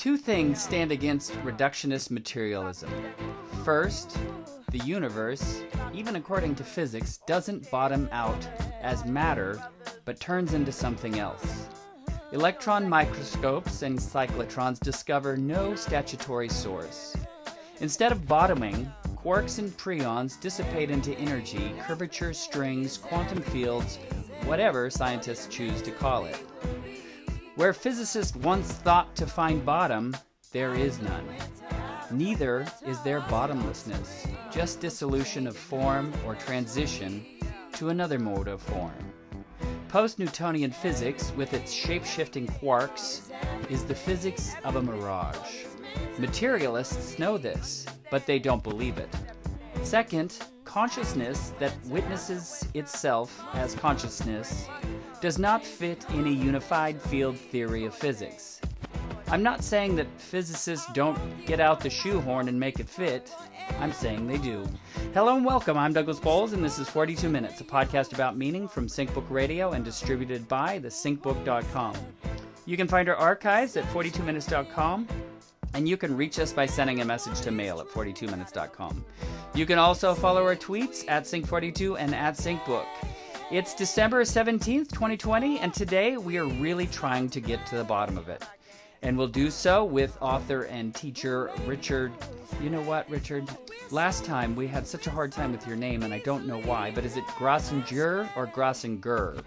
Two things stand against reductionist materialism. First, the universe, even according to physics, doesn't bottom out as matter, but turns into something else. Electron microscopes and cyclotrons discover no statutory source. Instead of bottoming, quarks and preons dissipate into energy, curvature, strings, quantum fields, whatever scientists choose to call it. Where physicists once thought to find bottom, there is none. Neither is there bottomlessness, just dissolution of form or transition to another mode of form. Post Newtonian physics, with its shape shifting quarks, is the physics of a mirage. Materialists know this, but they don't believe it. Second, consciousness that witnesses itself as consciousness does not fit in a unified field theory of physics. I'm not saying that physicists don't get out the shoehorn and make it fit. I'm saying they do. Hello and welcome. I'm Douglas Bowles, and this is 42 Minutes, a podcast about meaning from SyncBook Radio and distributed by thesyncbook.com. You can find our archives at 42minutes.com, and you can reach us by sending a message to mail at 42minutes.com. You can also follow our tweets at Sync42 and at SyncBook. It's December 17th, 2020, and today we are really trying to get to the bottom of it. And we'll do so with author and teacher Richard. You know what, Richard? Last time we had such a hard time with your name, and I don't know why, but is it Grossinger or Grossinger?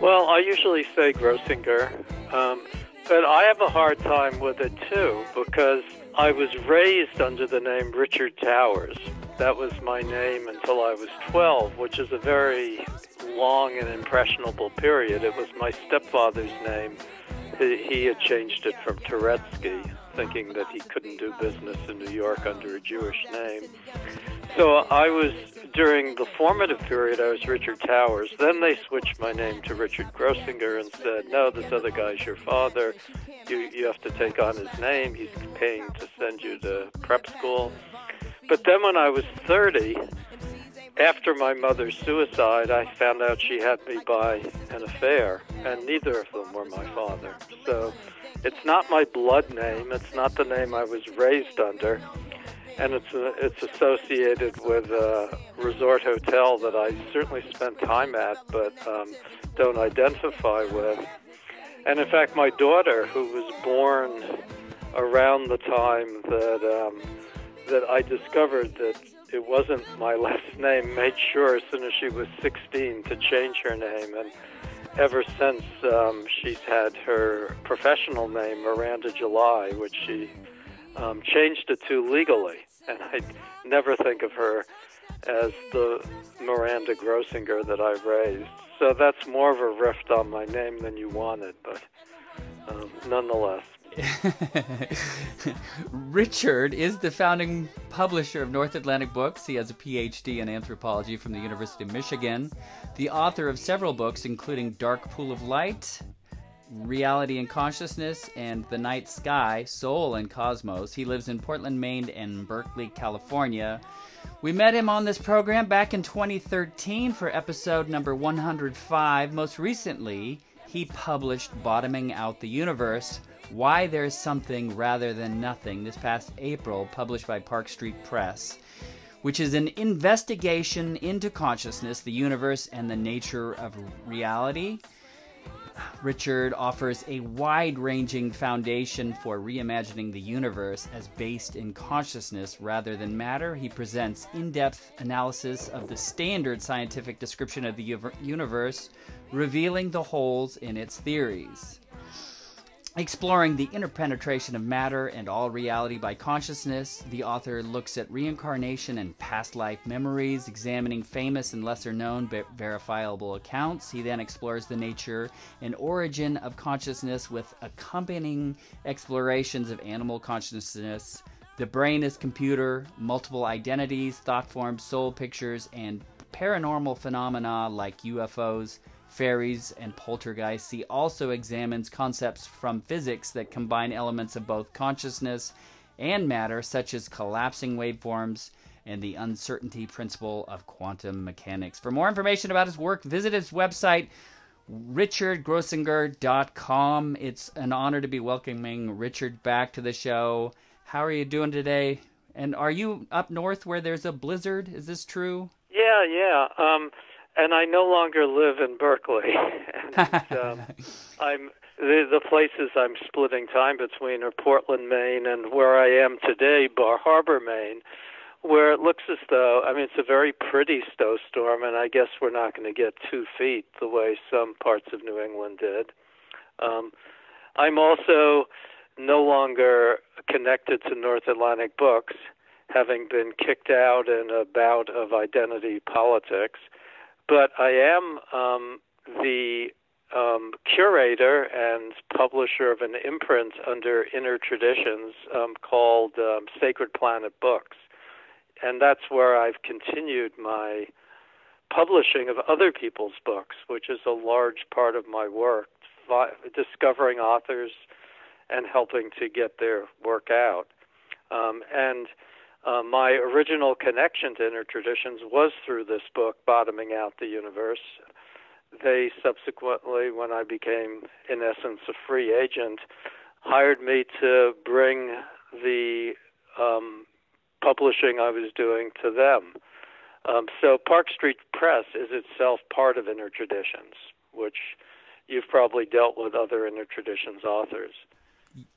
Well, I usually say Grossinger, um, but I have a hard time with it too because I was raised under the name Richard Towers. That was my name until I was 12, which is a very long and impressionable period. It was my stepfather's name. He, he had changed it from Turetsky, thinking that he couldn't do business in New York under a Jewish name. So I was, during the formative period, I was Richard Towers. Then they switched my name to Richard Grossinger and said, no, this other guy's your father. You, you have to take on his name. He's paying to send you to prep school. But then when I was 30, after my mother's suicide, I found out she had me by an affair, and neither of them were my father. So it's not my blood name, it's not the name I was raised under, and it's, a, it's associated with a resort hotel that I certainly spent time at, but um, don't identify with. And in fact, my daughter, who was born around the time that um, that I discovered that it wasn't my last name, made sure as soon as she was 16 to change her name. And ever since, um, she's had her professional name, Miranda July, which she um, changed it to legally. And I never think of her as the Miranda Grossinger that I raised. So that's more of a rift on my name than you wanted, but um, nonetheless. Richard is the founding publisher of North Atlantic Books. He has a PhD in anthropology from the University of Michigan. The author of several books, including Dark Pool of Light, Reality and Consciousness, and The Night Sky, Soul and Cosmos. He lives in Portland, Maine, and Berkeley, California. We met him on this program back in 2013 for episode number 105. Most recently, he published Bottoming Out the Universe why There's Something Rather Than Nothing this past April, published by Park Street Press, which is an investigation into consciousness, the universe, and the nature of reality. Richard offers a wide ranging foundation for reimagining the universe as based in consciousness rather than matter. He presents in depth analysis of the standard scientific description of the universe, revealing the holes in its theories. Exploring the interpenetration of matter and all reality by consciousness, the author looks at reincarnation and past life memories, examining famous and lesser known but verifiable accounts. He then explores the nature and origin of consciousness with accompanying explorations of animal consciousness, the brain as computer, multiple identities, thought forms, soul pictures, and paranormal phenomena like UFOs fairies, and poltergeists. He also examines concepts from physics that combine elements of both consciousness and matter, such as collapsing waveforms and the uncertainty principle of quantum mechanics. For more information about his work, visit his website, richardgrossinger.com. It's an honor to be welcoming Richard back to the show. How are you doing today? And are you up north where there's a blizzard? Is this true? Yeah, yeah. Um, and I no longer live in Berkeley. and, um, I'm the, the places I'm splitting time between are Portland, Maine, and where I am today, Bar Harbor, Maine, where it looks as though I mean it's a very pretty snowstorm, and I guess we're not going to get two feet the way some parts of New England did. Um, I'm also no longer connected to North Atlantic Books, having been kicked out in a bout of identity politics. But I am um, the um, curator and publisher of an imprint under Inner Traditions um, called um, Sacred Planet Books. And that's where I've continued my publishing of other people's books, which is a large part of my work, discovering authors and helping to get their work out. Um, and uh, my original connection to Inner Traditions was through this book, Bottoming Out the Universe. They subsequently, when I became, in essence, a free agent, hired me to bring the um, publishing I was doing to them. Um, so Park Street Press is itself part of Inner Traditions, which you've probably dealt with other Inner Traditions authors.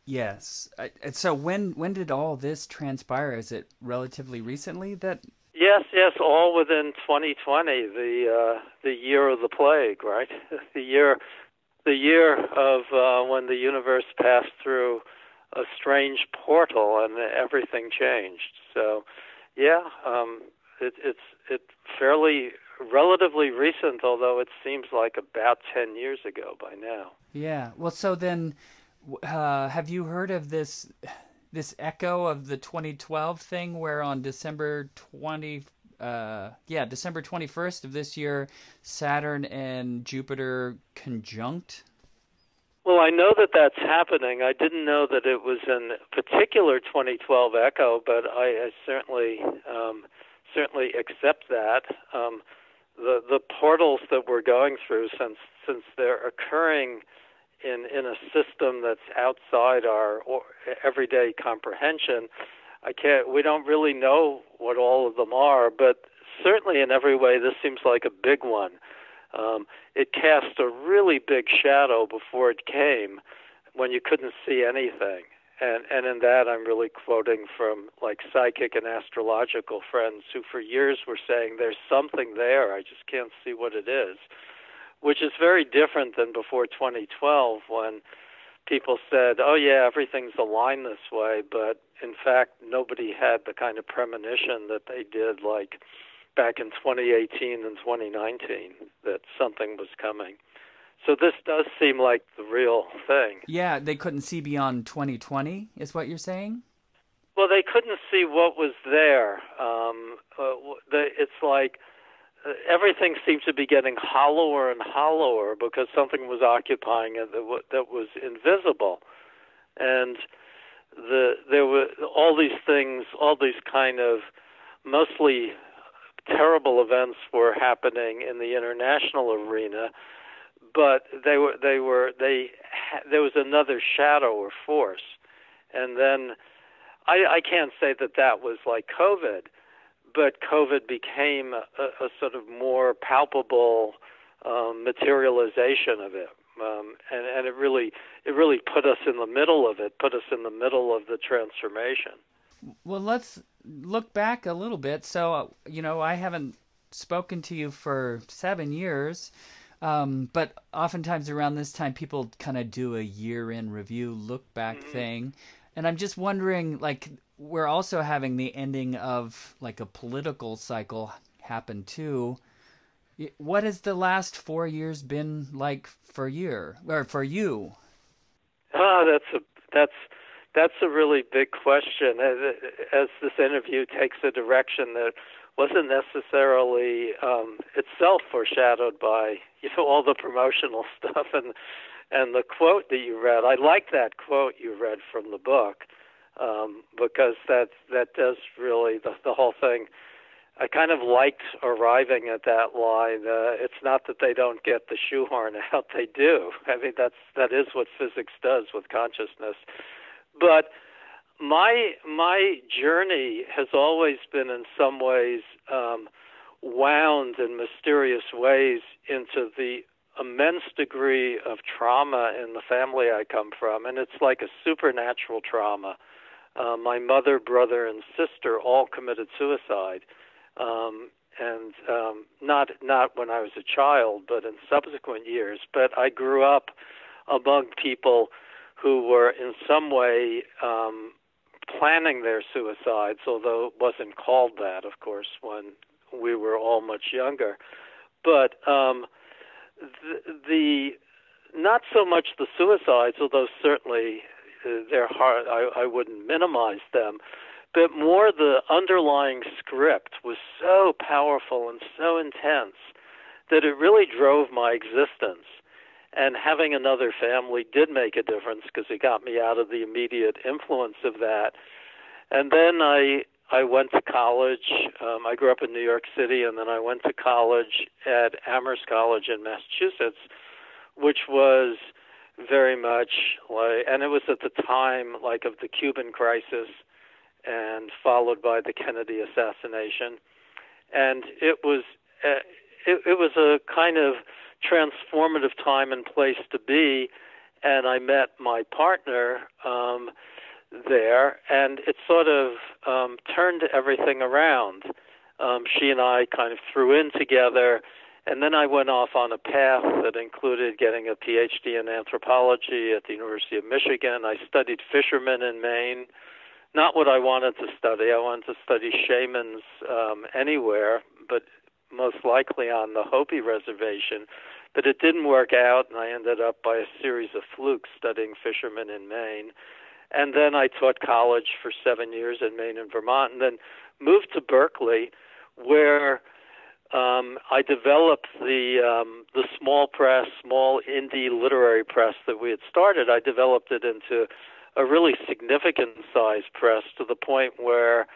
Yes. so when when did all this transpire? Is it relatively recently that? Yes, yes, all within 2020, the uh, the year of the plague, right? the year the year of uh, when the universe passed through a strange portal and everything changed. So, yeah, um, it, it's it's fairly relatively recent, although it seems like about 10 years ago by now. Yeah. Well, so then uh, have you heard of this this echo of the 2012 thing where on December 20 uh, yeah, December 21st of this year, Saturn and Jupiter conjunct? Well, I know that that's happening. I didn't know that it was a particular 2012 echo, but I, I certainly um, certainly accept that. Um, the the portals that we're going through, since since they're occurring in in a system that's outside our everyday comprehension. I can't. We don't really know what all of them are, but certainly in every way, this seems like a big one. Um, it cast a really big shadow before it came, when you couldn't see anything. And and in that, I'm really quoting from like psychic and astrological friends who, for years, were saying there's something there. I just can't see what it is which is very different than before 2012 when people said, "Oh yeah, everything's aligned this way," but in fact, nobody had the kind of premonition that they did like back in 2018 and 2019 that something was coming. So this does seem like the real thing. Yeah, they couldn't see beyond 2020, is what you're saying? Well, they couldn't see what was there. Um, uh, the, it's like everything seemed to be getting hollower and hollower because something was occupying it that, w- that was invisible, and the there were all these things, all these kind of mostly terrible events were happening in the international arena, but they were they were they there was another shadow or force, and then I, I can't say that that was like COVID but COVID became a, a sort of more palpable um, materialization of it, um, and, and it really it really put us in the middle of it, put us in the middle of the transformation. Well, let's look back a little bit. So, uh, you know, I haven't spoken to you for seven years. Um, but oftentimes around this time, people kind of do a year in review, look back mm-hmm. thing. And I'm just wondering, like, we're also having the ending of like a political cycle happen too. What has the last four years been like for you or for you? Ah, that's a that's that's a really big question. As, as this interview takes a direction that wasn't necessarily um, itself foreshadowed by you know all the promotional stuff and and the quote that you read. I like that quote you read from the book um, because that that does really the the whole thing I kind of liked arriving at that line. Uh, it's not that they don't get the shoehorn out; they do. I mean, that's that is what physics does with consciousness. But my my journey has always been, in some ways, um, wound in mysterious ways into the immense degree of trauma in the family I come from, and it's like a supernatural trauma. Uh, my mother, brother, and sister all committed suicide um, and um, not not when I was a child, but in subsequent years. But I grew up among people who were in some way um, planning their suicides, although it wasn't called that, of course, when we were all much younger. But um, the, the not so much the suicides, although certainly they're hard. I, I wouldn't minimize them, but more the underlying script was so powerful and so intense that it really drove my existence. And having another family did make a difference because it got me out of the immediate influence of that. And then I I went to college. Um, I grew up in New York City, and then I went to college at Amherst College in Massachusetts, which was very much like, and it was at the time like of the Cuban crisis, and followed by the Kennedy assassination, and it was uh, it, it was a kind of transformative time and place to be, and I met my partner um, there, and it sort of um, turned everything around. Um, she and I kind of threw in together, and then I went off on a path that included getting a PhD in anthropology at the University of Michigan. I studied fishermen in Maine not what I wanted to study. I wanted to study shamans um, anywhere, but most likely on the Hopi reservation. But it didn't work out, and I ended up by a series of flukes studying fishermen in Maine. And then I taught college for seven years in Maine and Vermont, and then moved to Berkeley, where um, I developed the um, the small press, small indie literary press that we had started. I developed it into a really significant size press to the point where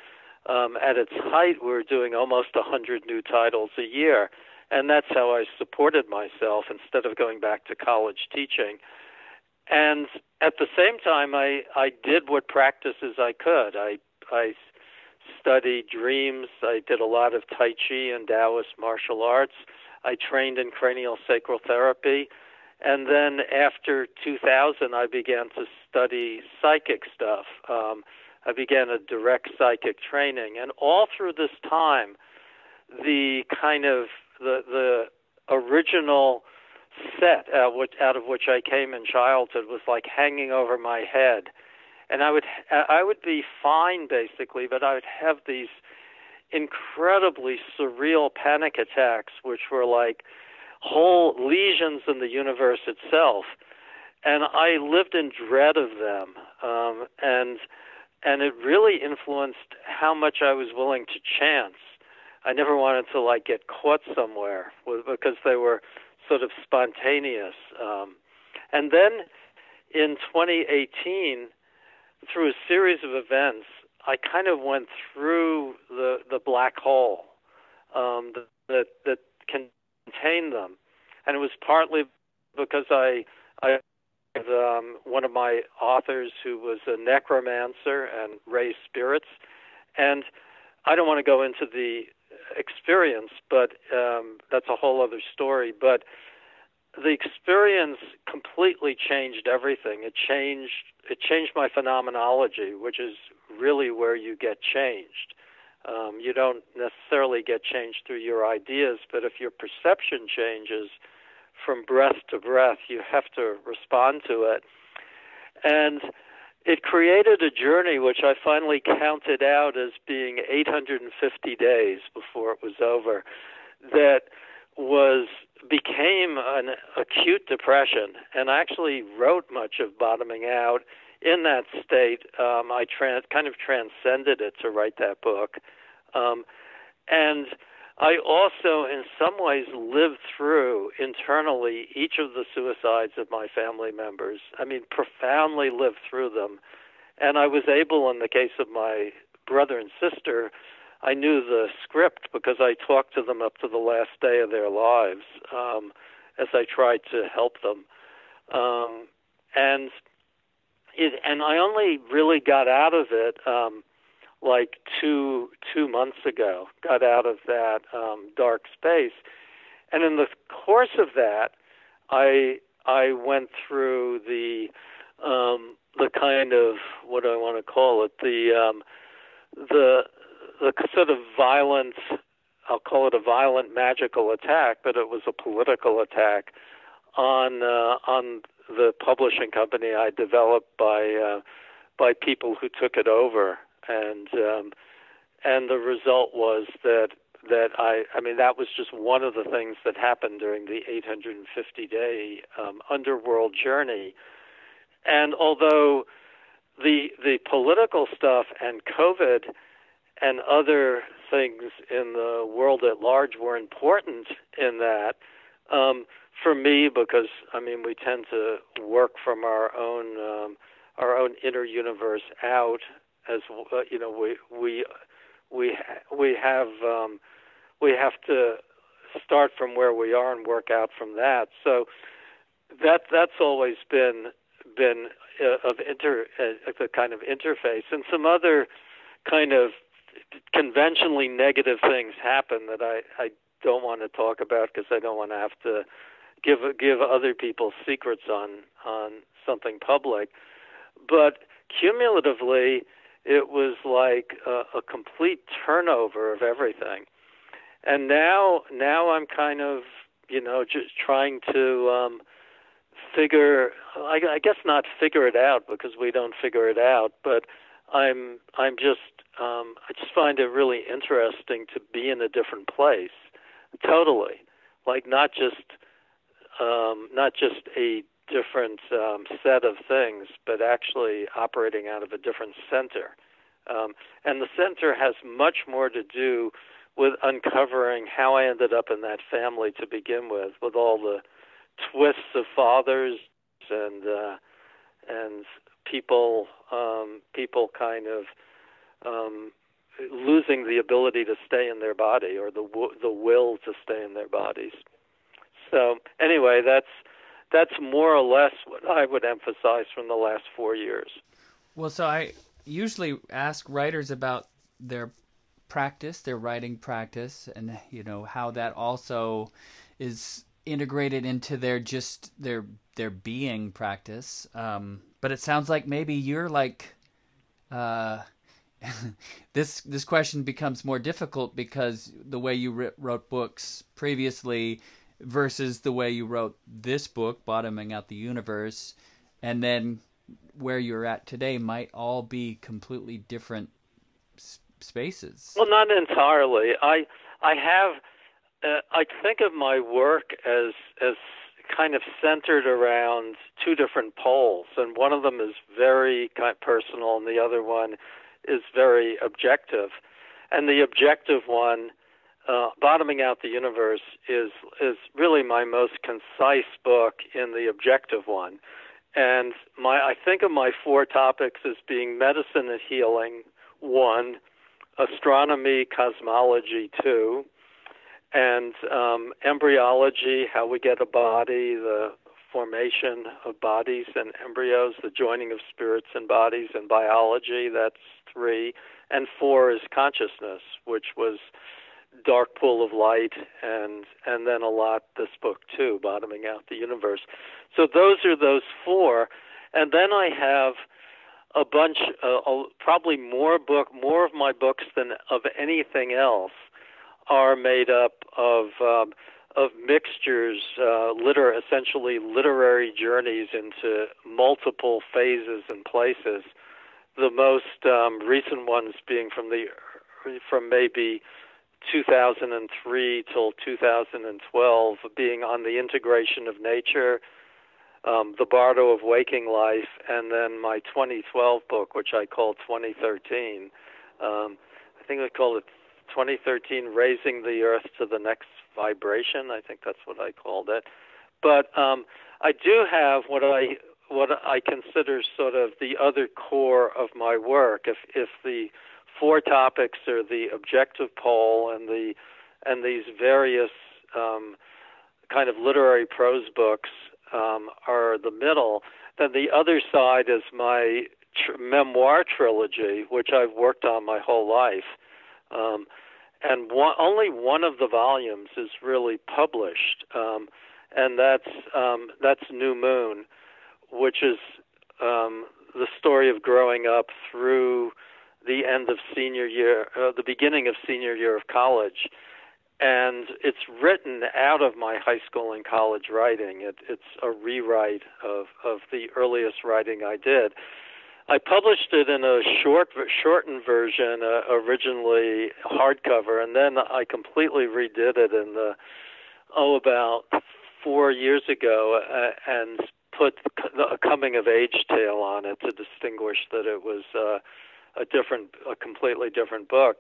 um, at its height we were doing almost a 100 new titles a year. And that's how I supported myself instead of going back to college teaching. And at the same time, I, I did what practices I could. I, I studied dreams. I did a lot of Tai Chi and Taoist martial arts. I trained in cranial sacral therapy. And then after 2000, I began to study psychic stuff. Um, I began a direct psychic training, and all through this time, the kind of the the original set out, which, out of which I came in childhood was like hanging over my head, and I would I would be fine basically, but I would have these incredibly surreal panic attacks, which were like whole lesions in the universe itself, and I lived in dread of them, um, and and it really influenced how much I was willing to chance. I never wanted to like get caught somewhere because they were sort of spontaneous. Um, and then in 2018, through a series of events, I kind of went through the the black hole um, that that contained them, and it was partly because I I um, one of my authors who was a necromancer and raised spirits, and I don't want to go into the experience, but um, that's a whole other story. But the experience completely changed everything. It changed it changed my phenomenology, which is really where you get changed. Um, you don't necessarily get changed through your ideas, but if your perception changes from breath to breath, you have to respond to it. And it created a journey which I finally counted out as being 850 days before it was over that was became an acute depression and actually wrote much of bottoming out in that state um, I trans- kind of transcended it to write that book um, and I also, in some ways, lived through internally each of the suicides of my family members. I mean, profoundly lived through them. And I was able, in the case of my brother and sister, I knew the script because I talked to them up to the last day of their lives um, as I tried to help them. Um, and it, and I only really got out of it um, like two two months ago. Got out of that um, dark space, and in the course of that, I I went through the um, the kind of what do I want to call it the um, the the sort of violent I'll call it a violent magical attack, but it was a political attack on uh, on the publishing company I developed by uh, by people who took it over, and um, and the result was that that I I mean that was just one of the things that happened during the 850 day um, underworld journey, and although the the political stuff and COVID and other things in the world at large were important in that. Um, for me, because I mean, we tend to work from our own um, our own inner universe out, as uh, you know, we we we we have um, we have to start from where we are and work out from that. So that that's always been been uh, of inter uh, a kind of interface, and some other kind of conventionally negative things happen that I I don't want to talk about because I don't want to have to give give other people secrets on on something public. But cumulatively, it was like a, a complete turnover of everything. And now now I'm kind of you know just trying to um, figure I, I guess not figure it out because we don't figure it out, but I'm I'm just um, I just find it really interesting to be in a different place, totally, like not just um, not just a different um, set of things, but actually operating out of a different center. Um, and the center has much more to do with uncovering how I ended up in that family to begin with, with all the twists of fathers and uh, and people um, people kind of um, losing the ability to stay in their body or the w- the will to stay in their bodies. So anyway, that's that's more or less what I would emphasize from the last four years. Well, so I usually ask writers about their practice, their writing practice, and you know how that also is integrated into their just their their being practice. Um, but it sounds like maybe you're like uh, this this question becomes more difficult because the way you wrote books previously versus the way you wrote this book, Bottoming Out the Universe, and then where you're at today might all be completely different s- spaces. Well, not entirely. I I have uh, I think of my work as as kind of centered around two different poles, and one of them is very kind of personal, and the other one is very objective. And the objective one uh, bottoming out the universe is is really my most concise book in the objective one, and my I think of my four topics as being medicine and healing one, astronomy cosmology two, and um, embryology how we get a body the formation of bodies and embryos the joining of spirits and bodies and biology that's three. And four is consciousness which was dark pool of light and and then a lot this book too bottoming out the universe. So those are those four. And then i have a bunch uh, probably more book more of my books than of anything else are made up of um, of mixtures uh, liter essentially literary journeys into multiple phases and places the most um, recent ones being from the from maybe 2003 till 2012 being on the integration of nature, um, the Bardo of Waking Life, and then my 2012 book, which I call 2013. Um, I think I call it 2013 Raising the Earth to the Next Vibration. I think that's what I called it. But um, I do have what I what I consider sort of the other core of my work. If if the four topics are the objective pole and the and these various um, kind of literary prose books um, are the middle, then the other side is my tr- memoir trilogy, which I've worked on my whole life. Um, and one, only one of the volumes is really published, um, and that's um, that's New Moon, which is um, the story of growing up through the end of senior year, uh, the beginning of senior year of college, and it's written out of my high school and college writing. It, it's a rewrite of of the earliest writing I did. I published it in a short, shortened version, uh, originally hardcover, and then I completely redid it in the oh about four years ago, uh, and put a coming of age tale on it to distinguish that it was uh, a different, a completely different book.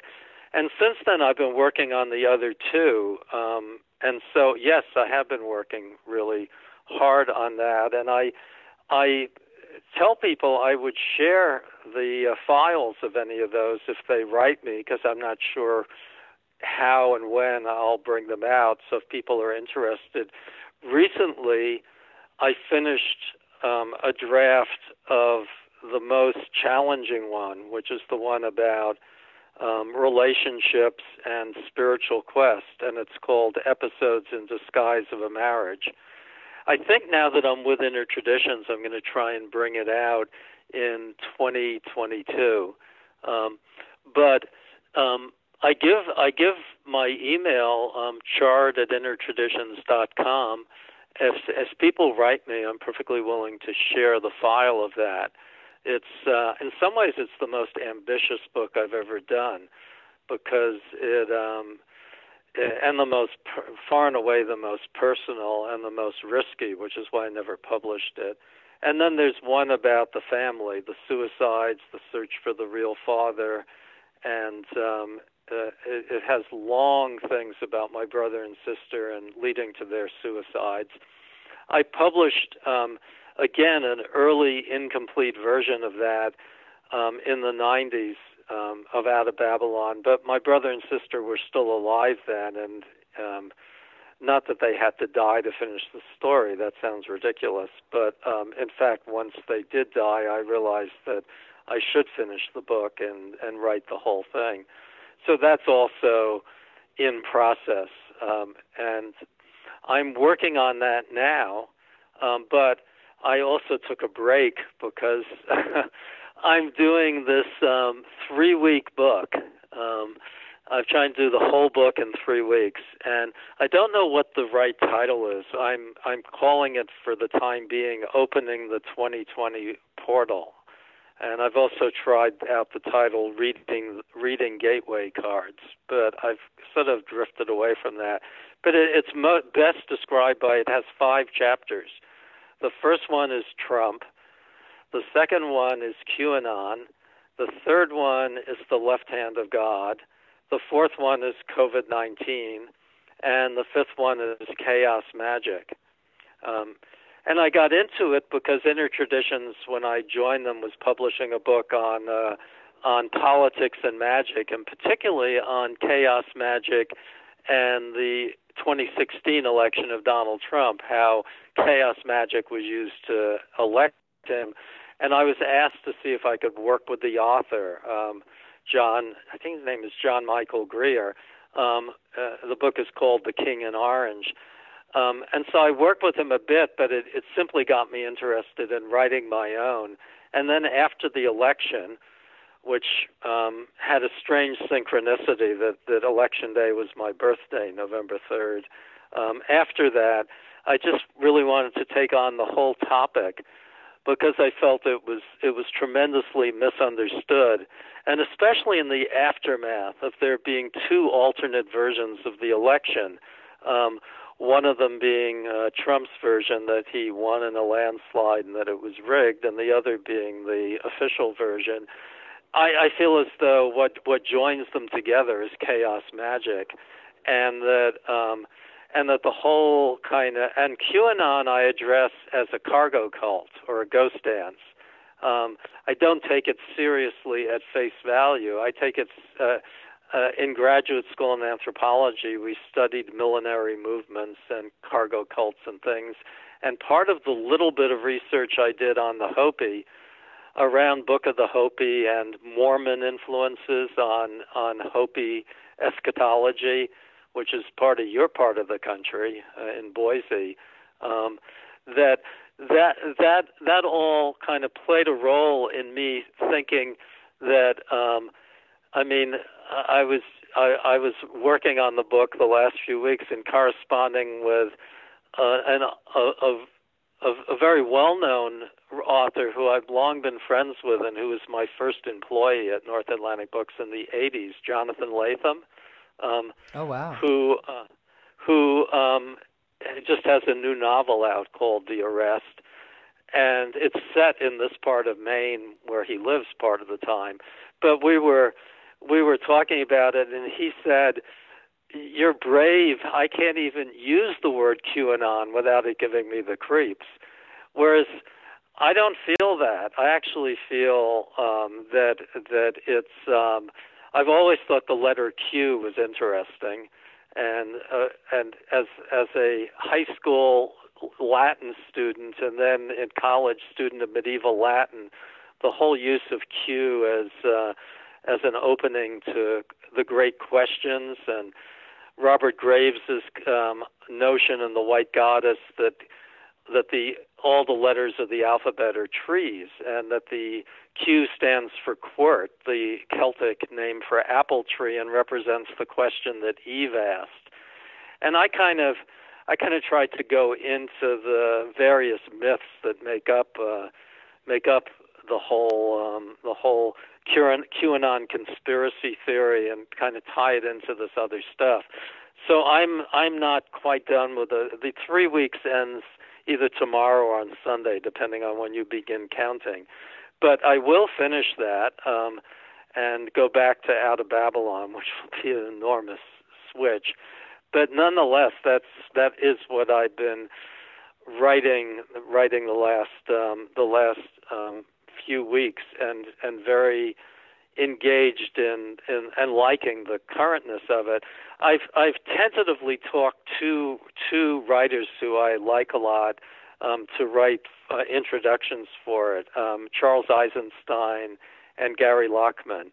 And since then, I've been working on the other two. Um, and so, yes, I have been working really hard on that. And I, I tell people I would share the uh, files of any of those if they write me, because I'm not sure how and when I'll bring them out. So if people are interested, recently I finished um, a draft of the most challenging one, which is the one about um, relationships and spiritual quest, and it's called Episodes in Disguise of a Marriage. I think now that I'm with Inner Traditions, I'm going to try and bring it out in 2022. Um, but um, I give I give my email um, chard at innertraditions.com. As as people write me, I'm perfectly willing to share the file of that. It's uh, in some ways it's the most ambitious book I've ever done because it um, and the most far and away the most personal and the most risky, which is why I never published it. And then there's one about the family, the suicides, the search for the real father, and um, uh, it, it has long things about my brother and sister and leading to their suicides. I published um, again an early incomplete version of that um, in the 90s um, of Out of Babylon, but my brother and sister were still alive then, and um, not that they had to die to finish the story. That sounds ridiculous, but um, in fact, once they did die, I realized that I should finish the book and and write the whole thing. So that's also in process, um, and I'm working on that now. Um, but I also took a break because I'm doing this um, three week book. Um, I'm trying to do the whole book in three weeks, and I don't know what the right title is. I'm I'm calling it for the time being "Opening the 2020 Portal," and I've also tried out the title "Reading Reading Gateway Cards," but I've sort of drifted away from that. But it, it's mo- best described by it has five chapters. The first one is Trump. The second one is QAnon. The third one is the left hand of God. The fourth one is COVID 19. And the fifth one is chaos magic. Um, and I got into it because Inner Traditions, when I joined them, was publishing a book on uh, on politics and magic, and particularly on chaos magic and the 2016 election of Donald Trump, how chaos magic was used to elect him. And I was asked to see if I could work with the author, um, John, I think his name is John Michael Greer. Um, uh, the book is called The King in Orange. Um, and so I worked with him a bit, but it, it simply got me interested in writing my own. And then after the election, which um, had a strange synchronicity that, that election day was my birthday, November 3rd. Um, after that, I just really wanted to take on the whole topic because I felt it was it was tremendously misunderstood, and especially in the aftermath of there being two alternate versions of the election. Um, one of them being uh, Trump's version that he won in a landslide and that it was rigged, and the other being the official version. I, I feel as though what what joins them together is chaos magic, and that um, and that the whole kind of and QAnon I address as a cargo cult or a ghost dance. Um, I don't take it seriously at face value. I take it uh, uh, in graduate school in anthropology. We studied millenary movements and cargo cults and things. And part of the little bit of research I did on the Hopi around Book of the Hopi and Mormon influences on on Hopi eschatology, which is part of your part of the country uh, in Boise, um, that that that that all kind of played a role in me thinking that um, I mean I was I, I was working on the book the last few weeks and corresponding with uh, an, a, a, a, very well-known author who I've long been friends with and who was my first employee at North Atlantic Books in the 80s, Jonathan Lethem. Um, oh wow! Who uh, who um, just has a new novel out called The Arrest, and it's set in this part of Maine where he lives part of the time. But we were we were talking about it, and he said you're brave. I can't even use the word QAnon without it giving me the creeps. Whereas I don't feel that. I actually feel um, that that it's. Um, I've always thought the letter Q was interesting, and uh, and as as a high school Latin student and then in college student of medieval Latin, the whole use of Q as uh, as an opening to the great questions and Robert Graves's um, notion in The White Goddess that that the all the letters of the alphabet are trees, and that the Q stands for quert, the Celtic name for apple tree, and represents the question that Eve asked. And I kind of I kind of tried to go into the various myths that make up uh, make up the whole um, the whole QAnon conspiracy theory and kind of tie it into this other stuff. So I'm I'm not quite done with the the three weeks ends either tomorrow or on Sunday, depending on when you begin counting. But I will finish that um, and go back to Out of Babylon, which will be an enormous switch. But nonetheless, that's that is what I've been writing writing the last um, the last um, few weeks and and very engaged in, in and liking the currentness of it. I've I've tentatively talked to two writers who I like a lot um, to write uh, introductions for it. Um, Charles Eisenstein and Gary Lachman,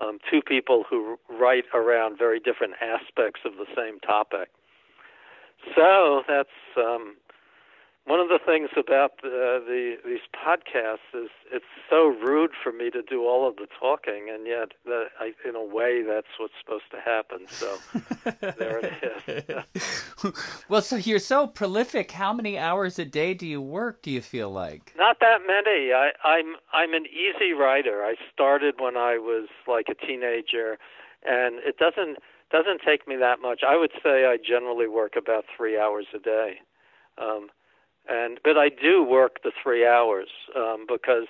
um, two people who write around very different aspects of the same topic. So that's um, one of the things about the, the these podcasts is it's so rude for me to do all of the talking, and yet, that I, in a way, that's what's supposed to happen. So there it is. well, so you're so prolific. How many hours a day do you work? Do you feel like? Not that many. I, I'm I'm an easy writer. I started when I was like a teenager, and it doesn't doesn't take me that much. I would say I generally work about three hours a day. Um, and but I do work the three hours um, because,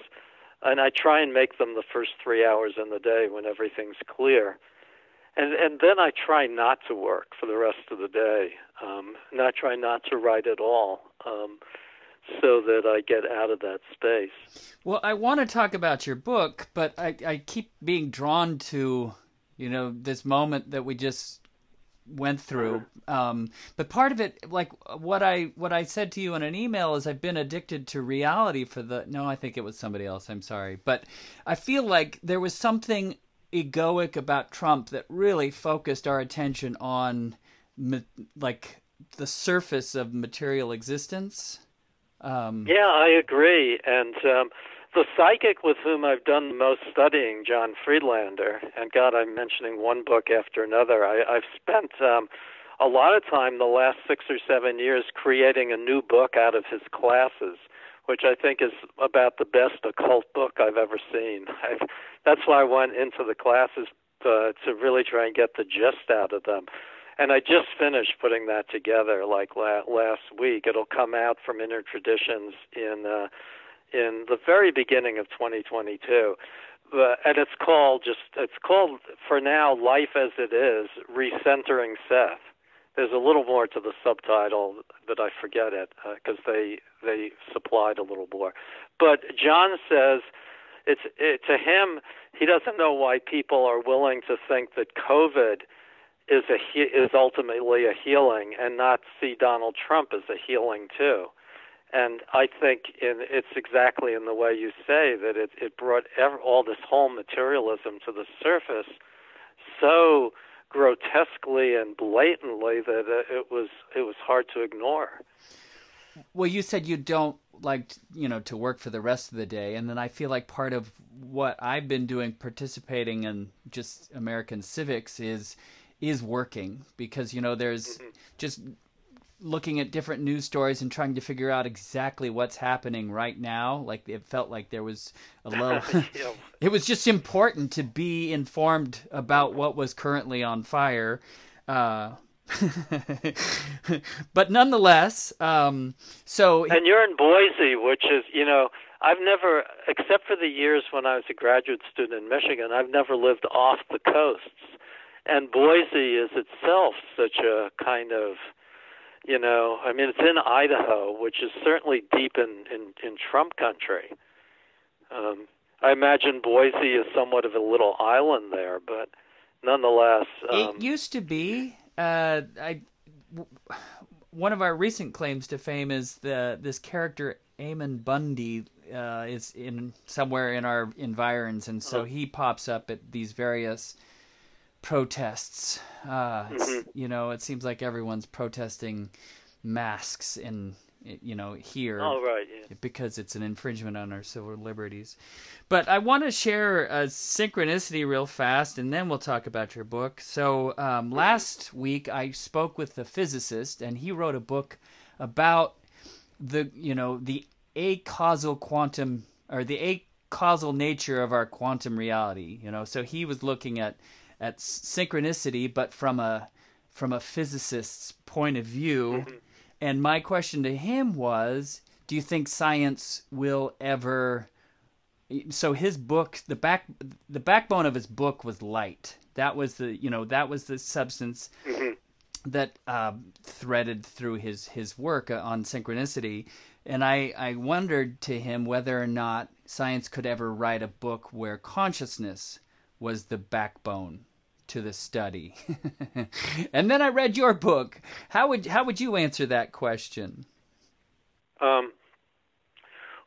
and I try and make them the first three hours in the day when everything's clear, and and then I try not to work for the rest of the day, um, and I try not to write at all. Um, so that I get out of that space. Well, I want to talk about your book, but I, I keep being drawn to, you know, this moment that we just went through. Um, but part of it, like what I what I said to you in an email, is I've been addicted to reality for the. No, I think it was somebody else. I'm sorry, but I feel like there was something egoic about Trump that really focused our attention on, like the surface of material existence. Um, yeah, I agree, and. Um, the psychic with whom I've done the most studying, John Friedlander, and God, I'm mentioning one book after another. I, I've spent um, a lot of time the last six or seven years creating a new book out of his classes, which I think is about the best occult book I've ever seen. I've, that's why I went into the classes uh, to really try and get the gist out of them. And I just finished putting that together like la- last week. It'll come out from Inner Traditions in. Uh, in the very beginning of 2022. Uh, and it's called just it's called for now life as it is recentering Seth. there's a little more to the subtitle, but I forget it because uh, they they supplied a little more. But John says it's it, to him he doesn't know why people are willing to think that COVID is a is ultimately a healing and not see Donald Trump as a healing too. And I think in, it's exactly in the way you say that it, it brought ever, all this whole materialism to the surface so grotesquely and blatantly that it was it was hard to ignore. Well, you said you don't like you know to work for the rest of the day, and then I feel like part of what I've been doing, participating in just American civics, is is working because you know there's mm-hmm. just looking at different news stories and trying to figure out exactly what's happening right now. Like it felt like there was a low. it was just important to be informed about what was currently on fire. Uh, but nonetheless, um, so and you're in Boise, which is you know I've never, except for the years when I was a graduate student in Michigan, I've never lived off the coasts. And Boise is itself such a kind of you know, I mean, it's in Idaho, which is certainly deep in in, in Trump country. Um, I imagine Boise is somewhat of a little island there, but nonetheless, um, it used to be. Uh, I one of our recent claims to fame is the this character Ammon Bundy uh, is in somewhere in our environs, and so uh-huh. he pops up at these various protests. Uh, mm-hmm. You know, it seems like everyone's protesting masks in you know here oh, right, yeah. because it's an infringement on our civil liberties but i want to share a synchronicity real fast and then we'll talk about your book so um, last week i spoke with a physicist and he wrote a book about the you know the acausal quantum or the acausal nature of our quantum reality you know so he was looking at at synchronicity, but from a from a physicist's point of view. Mm-hmm. And my question to him was, do you think science will ever so his book the back the backbone of his book was light that was the you know that was the substance mm-hmm. that uh, threaded through his his work on synchronicity and i i wondered to him whether or not science could ever write a book where consciousness was the backbone to the study. and then I read your book. How would how would you answer that question? Um,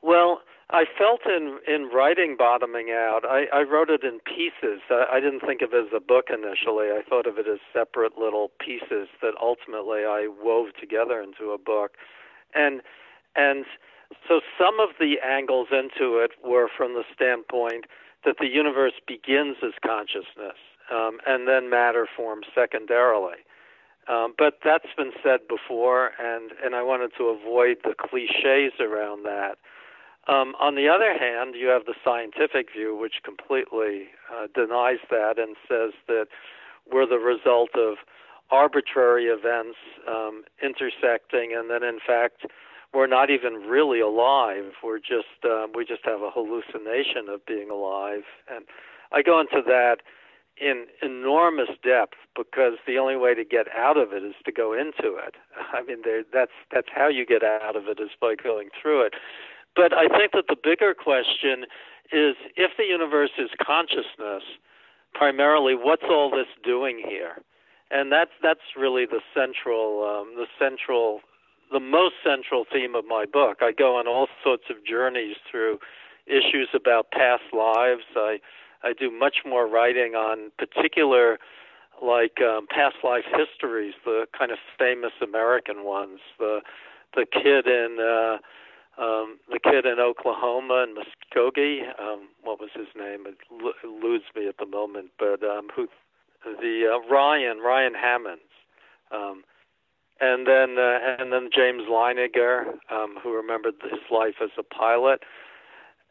well, I felt in in writing bottoming out. I, I wrote it in pieces. I, I didn't think of it as a book initially. I thought of it as separate little pieces that ultimately I wove together into a book. And and so some of the angles into it were from the standpoint that the universe begins as consciousness um, and then matter forms secondarily. Um, but that's been said before, and, and I wanted to avoid the cliches around that. Um, on the other hand, you have the scientific view, which completely uh, denies that and says that we're the result of arbitrary events um, intersecting, and then in fact we're not even really alive. We're just um, we just have a hallucination of being alive, and I go into that in enormous depth because the only way to get out of it is to go into it. I mean, there, that's that's how you get out of it is by going through it. But I think that the bigger question is if the universe is consciousness, primarily, what's all this doing here? And that's that's really the central um, the central the most central theme of my book. I go on all sorts of journeys through issues about past lives. I I do much more writing on particular like um, past life histories, the kind of famous American ones. The the kid in uh, um, the kid in Oklahoma and Muskogee. Um, what was his name? It eludes me at the moment, but um, who the uh, Ryan Ryan Hammons. Um, and then uh, and then James Leininger, um, who remembered his life as a pilot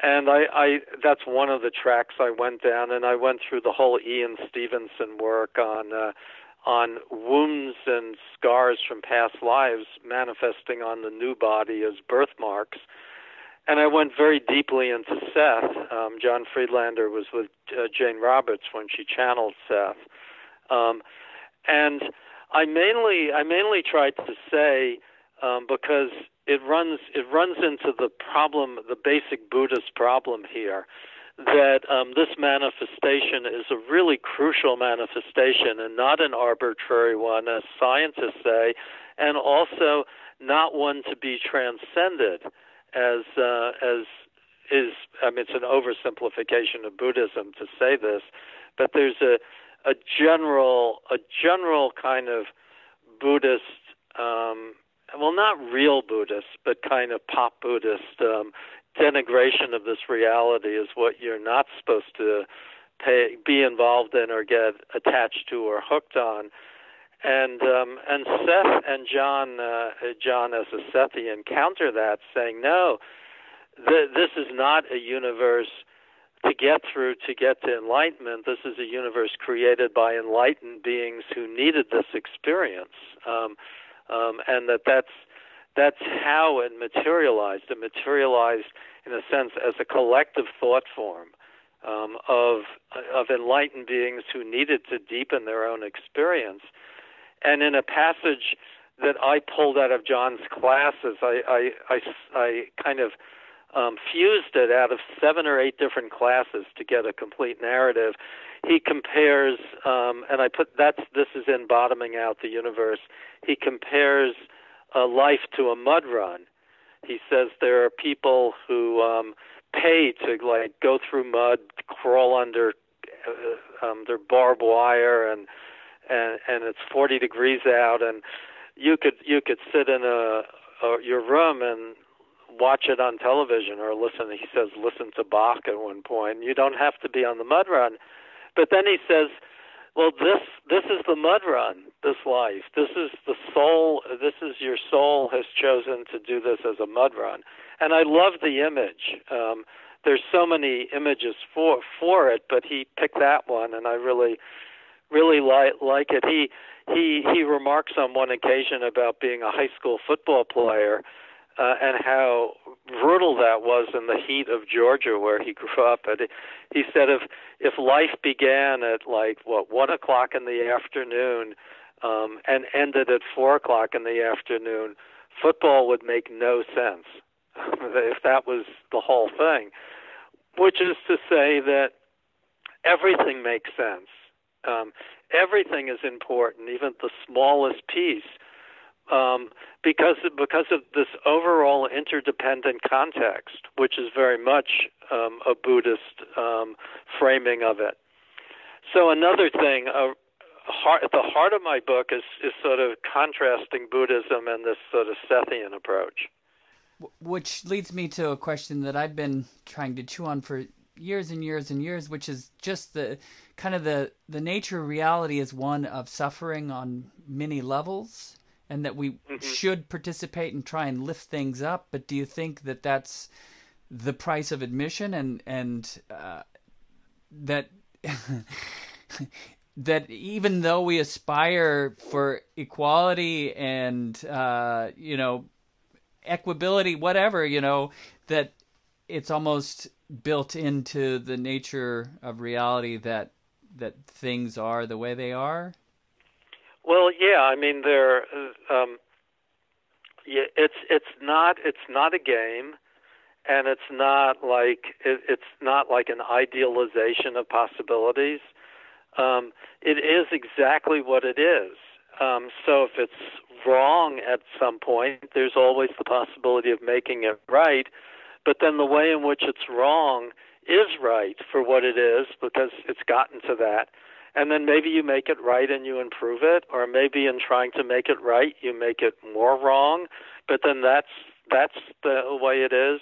and I, I that's one of the tracks I went down, and I went through the whole Ian Stevenson work on uh, on wounds and scars from past lives manifesting on the new body as birthmarks. And I went very deeply into Seth. Um, John Friedlander was with uh, Jane Roberts when she channeled Seth, um, and I mainly I mainly tried to say um, because it runs it runs into the problem, the basic Buddhist problem here, that um, this manifestation is a really crucial manifestation and not an arbitrary one, as scientists say, and also not one to be transcended, as uh, as is. I mean, it's an oversimplification of Buddhism to say this, but there's a a general a general kind of Buddhist um, well, not real Buddhist, but kind of pop Buddhist um, denigration of this reality is what you're not supposed to pay, be involved in or get attached to or hooked on. And um, and Seth and John uh, John as a Sethian counter that, saying no, th- this is not a universe to get through to get to enlightenment. This is a universe created by enlightened beings who needed this experience. Um, um, and that that's that's how it materialized. It materialized in a sense as a collective thought form um, of of enlightened beings who needed to deepen their own experience. And in a passage that I pulled out of John's classes, I I I, I kind of um, fused it out of seven or eight different classes to get a complete narrative. He compares, um, and I put that's this is in bottoming out the universe. He compares a life to a mud run. He says there are people who um, pay to like go through mud, crawl under uh, um, their barbed wire, and and and it's 40 degrees out, and you could you could sit in a, a your room and watch it on television or listen. He says listen to Bach at one point. You don't have to be on the mud run, but then he says, well, this this is the mud run. This life. This is the soul. This is your soul has chosen to do this as a mud run, and I love the image. Um, there's so many images for for it, but he picked that one, and I really really like like it. He he he remarks on one occasion about being a high school football player uh, and how brutal that was in the heat of Georgia where he grew up. And he said if if life began at like what one o'clock in the afternoon um, and ended at four o'clock in the afternoon, football would make no sense if that was the whole thing. Which is to say that everything makes sense. Um, everything is important, even the smallest piece um, because because of this overall interdependent context, which is very much um, a Buddhist um, framing of it. So another thing, uh, heart, the heart of my book is is sort of contrasting Buddhism and this sort of Sethian approach. Which leads me to a question that I've been trying to chew on for years and years and years, which is just the kind of the the nature of reality is one of suffering on many levels and that we mm-hmm. should participate and try and lift things up. But do you think that that's the price of admission, and and uh, that that even though we aspire for equality and uh, you know equability, whatever you know, that it's almost built into the nature of reality that that things are the way they are well, yeah, I mean there. Um, yeah, it's it's not it's not a game, and it's not like it, it's not like an idealization of possibilities. Um, it is exactly what it is. Um, so if it's wrong at some point, there's always the possibility of making it right. But then the way in which it's wrong is right for what it is because it's gotten to that and then maybe you make it right and you improve it or maybe in trying to make it right you make it more wrong. But then that's that's the way it is.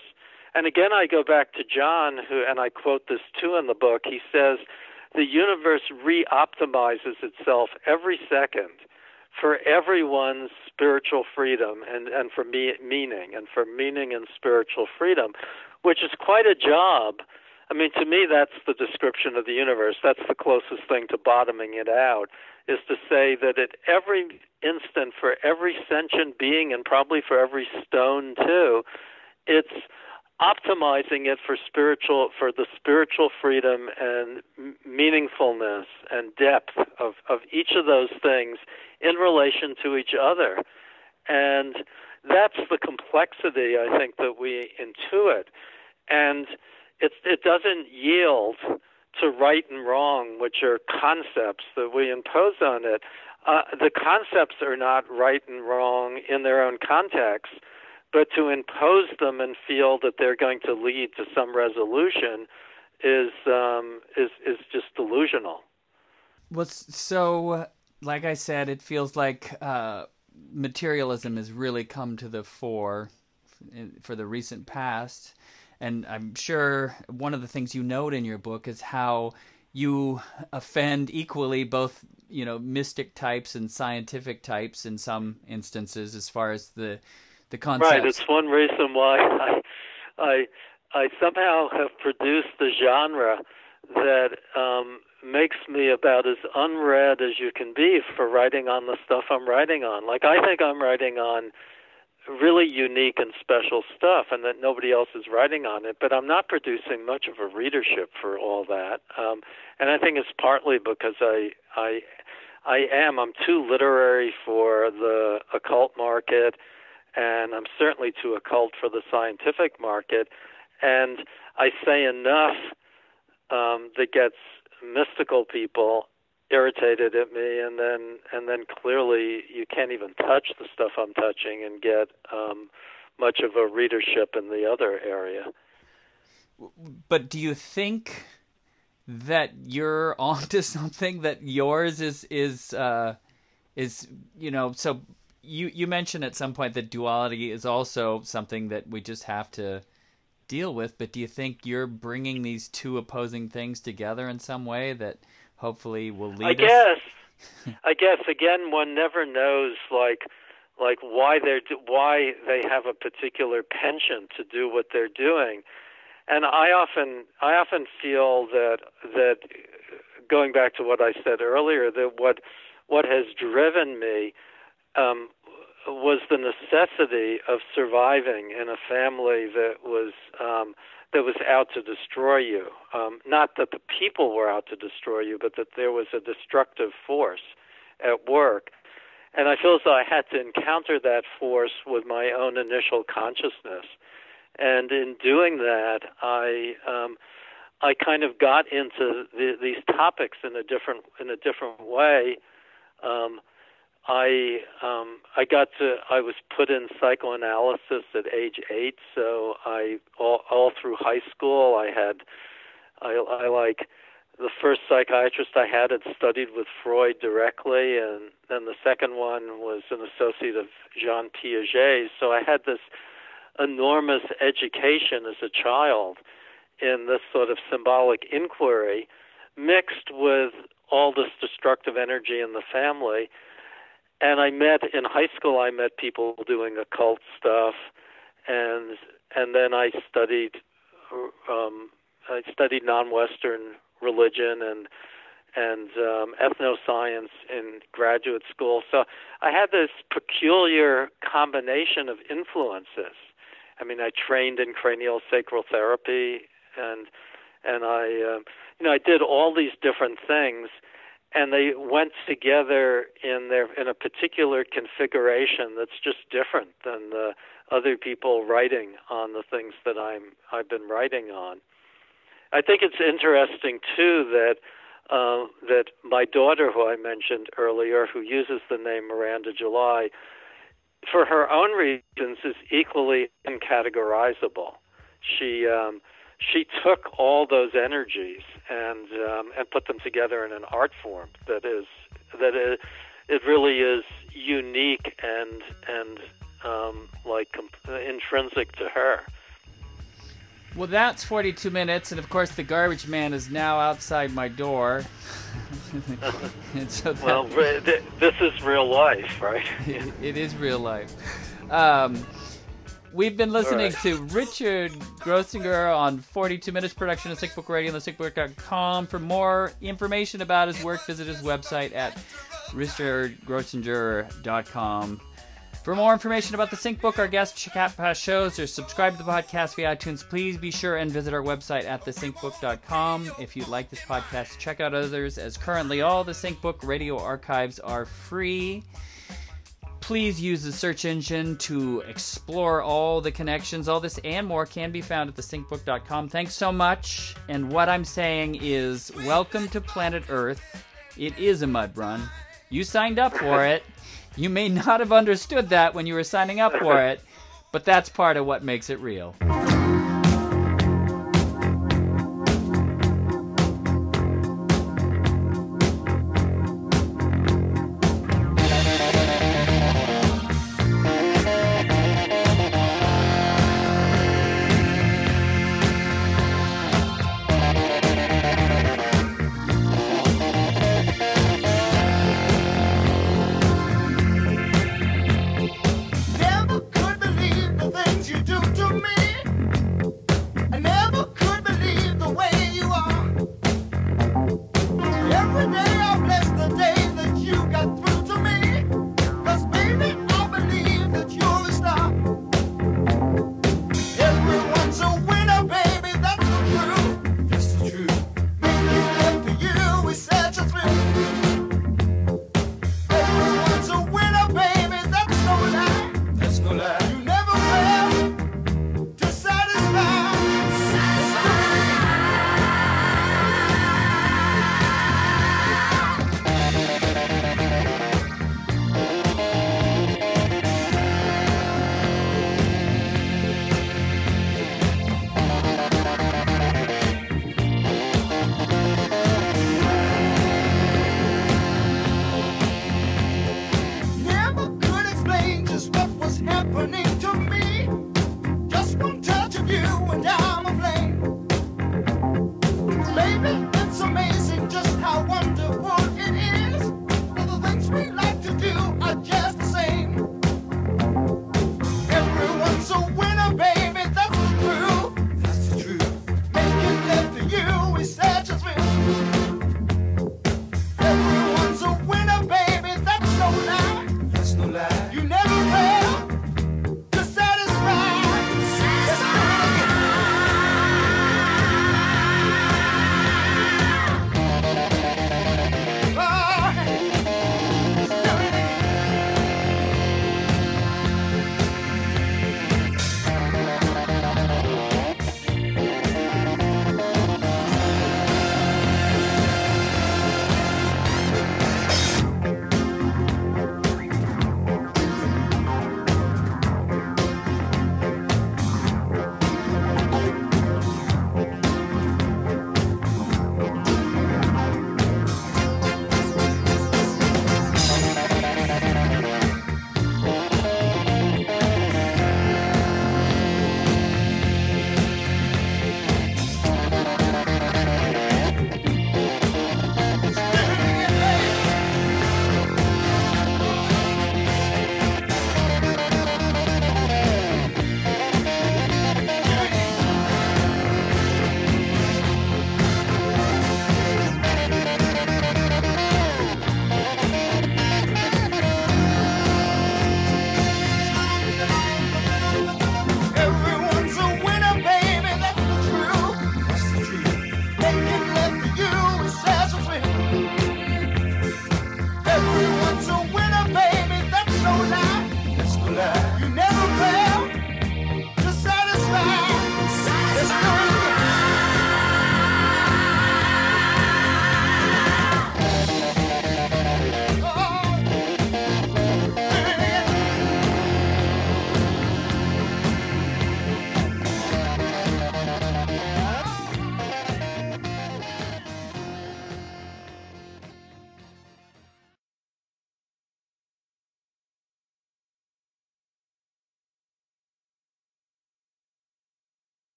And again i go back to john who and i quote this too in the book. He says the universe re-optimizes itself every second for everyone's spiritual freedom and and for me, meaning and for meaning and spiritual freedom which is quite a job I mean, to me, that's the description of the universe. That's the closest thing to bottoming it out, is to say that at every instant, for every sentient being, and probably for every stone too, it's optimizing it for spiritual, for the spiritual freedom and meaningfulness and depth of, of each of those things in relation to each other. And that's the complexity I think that we intuit. And it, it doesn't yield to right and wrong, which are concepts that we impose on it. Uh, the concepts are not right and wrong in their own context, but to impose them and feel that they're going to lead to some resolution is um, is is just delusional. Well, so like I said, it feels like uh, materialism has really come to the fore for the recent past, and I'm sure one of the things you note in your book is how you offend equally both you know mystic types and scientific types in some instances as far as the the concepts. Right. It's one reason why I I I somehow have produced the genre that um, makes me about as unread as you can be for writing on the stuff I'm writing on. Like I think I'm writing on really unique and special stuff and that nobody else is writing on it but i'm not producing much of a readership for all that. Um and i think it's partly because i i i am i'm too literary for the occult market and i'm certainly too occult for the scientific market. And i say enough um that gets mystical people irritated at me and then and then clearly you can't even touch the stuff I'm touching and get um much of a readership in the other area. But do you think that you're onto something that yours is is uh is you know so you you mentioned at some point that duality is also something that we just have to deal with but do you think you're bringing these two opposing things together in some way that hopefully will lead I guess. I guess again, one never knows like like why they're why they have a particular penchant to do what they're doing, and I often I often feel that that going back to what I said earlier that what what has driven me um, was the necessity of surviving in a family that was um, that was out to destroy you. Um, not that the people were out to destroy you, but that there was a destructive force at work. And I feel as though I had to encounter that force with my own initial consciousness. And in doing that, I um, I kind of got into the, these topics in a different in a different way. Um, I um, I got to I was put in psychoanalysis at age eight, so I all, all through high school I had I, I like the first psychiatrist I had had studied with Freud directly, and then the second one was an associate of Jean Piaget. So I had this enormous education as a child in this sort of symbolic inquiry, mixed with all this destructive energy in the family and I met in high school. I met people doing occult stuff, and and then I studied um, I studied non-Western religion and and um, ethnoscience in graduate school. So I had this peculiar combination of influences. I mean, I trained in cranial sacral therapy, and and I, uh, you know, I did all these different things and they went together in their in a particular configuration that's just different than the other people writing on the things that I'm I've been writing on. I think it's interesting too that uh, that my daughter, who I mentioned earlier, who uses the name Miranda July, for her own reasons, is equally uncategorizable. She um, she took all those energies and um, and put them together in an art form that is that is, it really is unique and and um, like comp- intrinsic to her. Well, that's 42 minutes, and of course, the garbage man is now outside my door. so that, well, this is real life, right? it, it is real life. Um, We've been listening right. to Richard Grossinger on 42 Minutes production of Sync Book Radio and the syncbook.com. For more information about his work, visit his website at richardgrossinger.com. For more information about the Sync Book, our guests, past shows, or subscribe to the podcast via iTunes, please be sure and visit our website at thesyncbook.com. If you'd like this podcast, check out others, as currently all the Sync Book radio archives are free. Please use the search engine to explore all the connections. All this and more can be found at thesyncbook.com. Thanks so much. And what I'm saying is, welcome to planet Earth. It is a mud run. You signed up for it. You may not have understood that when you were signing up for it, but that's part of what makes it real.